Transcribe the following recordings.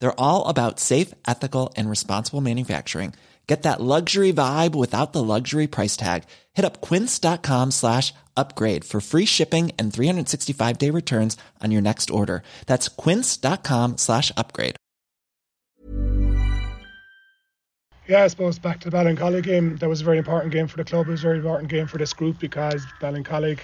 They're all about safe, ethical, and responsible manufacturing. Get that luxury vibe without the luxury price tag. Hit up quince.com slash upgrade for free shipping and 365 day returns on your next order. That's quince.com slash upgrade. Yeah, I suppose back to the Ballincollig game, that was a very important game for the club. It was a very important game for this group because Ballincollig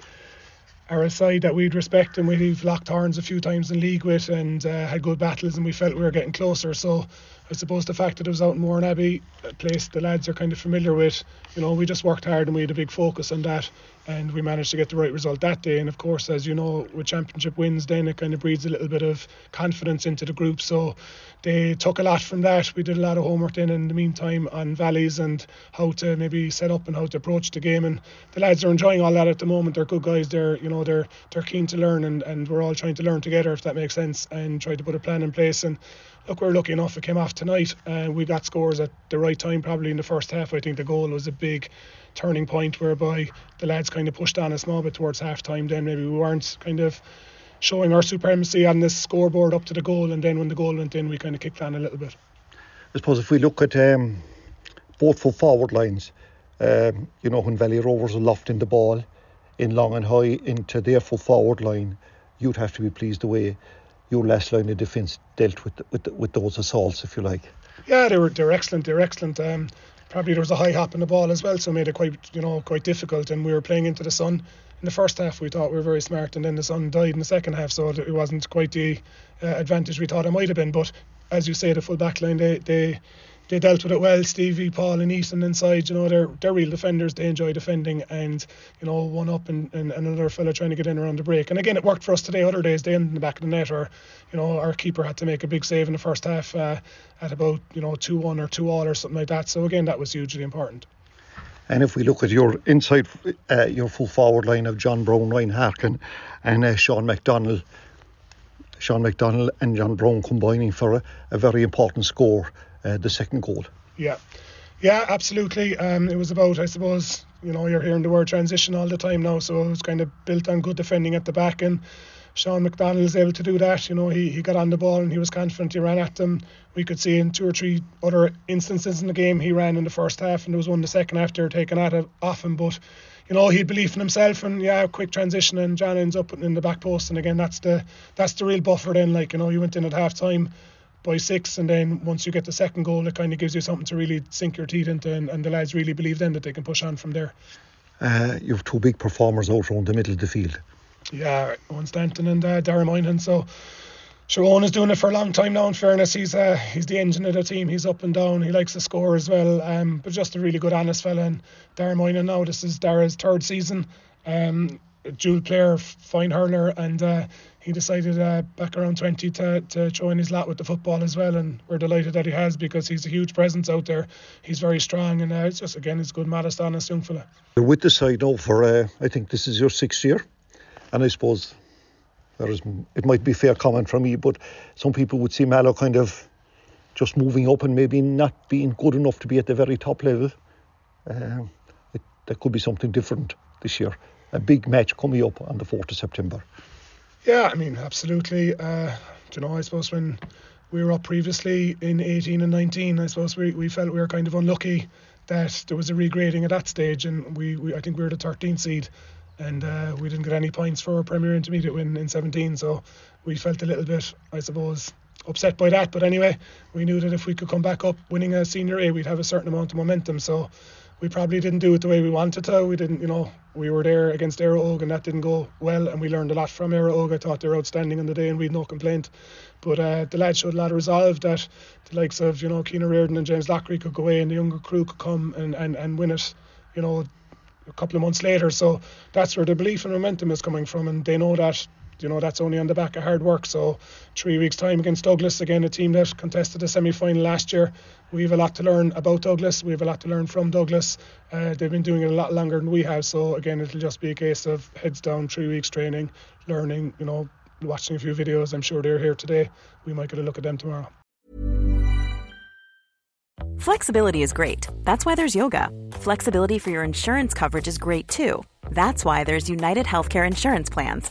are a side that we'd respect and we've locked horns a few times in league with and uh, had good battles and we felt we were getting closer. So I suppose the fact that it was out in Mourneabbey, a place the lads are kind of familiar with, you know, we just worked hard and we had a big focus on that and we managed to get the right result that day. And of course, as you know, with championship wins, then it kind of breeds a little bit of confidence into the group. So they took a lot from that. We did a lot of homework then in the meantime on valleys and how to maybe set up and how to approach the game. And the lads are enjoying all that at the moment. They're good guys. They're you know they're they're keen to learn and, and we're all trying to learn together if that makes sense and try to put a plan in place. And look, we're lucky enough it came off tonight and we got scores at the right time probably in the first half. I think the goal was a big turning point whereby the lads kind of pushed on a small bit towards half time. Then maybe we weren't kind of showing our supremacy on this scoreboard up to the goal, and then when the goal went in, we kind of kicked on a little bit. I suppose if we look at um, both full forward lines, um, you know, when Valley Rovers are lofting the ball in long and high into their full forward line, you'd have to be pleased the way your last line of defence dealt with with with those assaults, if you like. Yeah, they were they were excellent. They're excellent. Um, probably there was a high hop in the ball as well, so made it quite you know quite difficult. And we were playing into the sun. In the first half, we thought we were very smart, and then the sun died in the second half, so it wasn't quite the uh, advantage we thought it might have been. But as you say, the full back line they they they dealt with it well. Stevie, Paul, and Ethan inside. You know, they're they're real defenders. They enjoy defending, and you know, one up and, and, another fella trying to get in around the break. And again, it worked for us today. Other days, they end in the back of the net, or you know, our keeper had to make a big save in the first half uh, at about you know two one or two all or something like that. So again, that was hugely important. And if we look at your inside, uh, your full forward line of John Brown, Ryan Harkin, and uh, Sean McDonald, Sean McDonald and John Brown combining for a, a very important score uh, the second goal. Yeah, yeah, absolutely. Um, it was about, I suppose, you know, you're hearing the word transition all the time now, so it was kind of built on good defending at the back, and Sean McDonald is able to do that. You know, he, he got on the ball and he was confident. He ran at them. We could see in two or three other instances in the game he ran in the first half, and there was one in the second after taking at it him, but you know, he had belief in himself and yeah, quick transition and John ends up in the back post and again that's the that's the real buffer then like, you know, you went in at half time by six, and then once you get the second goal, it kind of gives you something to really sink your teeth into, and, and the lads really believe then that they can push on from there. Uh, you have two big performers out around the middle of the field. Yeah, Owen Stanton and uh, Darren Moynihan. So, sure, Owen is doing it for a long time now. In fairness, he's uh, he's the engine of the team. He's up and down. He likes to score as well. Um, but just a really good, honest fella. And Darren Moynihan now, this is Darren's third season. Um, dual player, fine hurler, and uh, he decided uh, back around 20 to, to throw in his lot with the football as well. And we're delighted that he has because he's a huge presence out there. He's very strong, and uh, it's just, again, he's good, modest, honest young fella. You're with the side now for, uh, I think this is your sixth year. And I suppose there is, it might be fair comment from me, but some people would see Mallow kind of just moving up and maybe not being good enough to be at the very top level. Uh, it, could be something different this year. A big match coming up on the 4th of September. Yeah, I mean, absolutely. Uh, you know, I suppose when we were up previously in 18 and 19, I suppose we, we felt we were kind of unlucky that there was a regrading at that stage, and we, we I think we were the 13th seed, and uh, we didn't get any points for a Premier Intermediate win in 17, so we felt a little bit, I suppose, upset by that. But anyway, we knew that if we could come back up winning a senior A, we'd have a certain amount of momentum. So we probably didn't do it the way we wanted to. We didn't, you know, we were there against Óg and that didn't go well, and we learned a lot from Óg. I thought they were outstanding on the day, and we had no complaint. But uh, the lads showed a lot of resolve that the likes of you know Keena Reardon and James Loughrey could go away, and the younger crew could come and, and, and win it. You know, a couple of months later. So that's where the belief and momentum is coming from, and they know that you know that's only on the back of hard work. So three weeks time against Douglas again, a team that contested the semi-final last year. We have a lot to learn about Douglas. We have a lot to learn from Douglas. Uh, they've been doing it a lot longer than we have. So again, it'll just be a case of heads down, three weeks training, learning. You know, watching a few videos. I'm sure they're here today. We might get a look at them tomorrow. Flexibility is great. That's why there's yoga. Flexibility for your insurance coverage is great too. That's why there's United Healthcare Insurance Plans.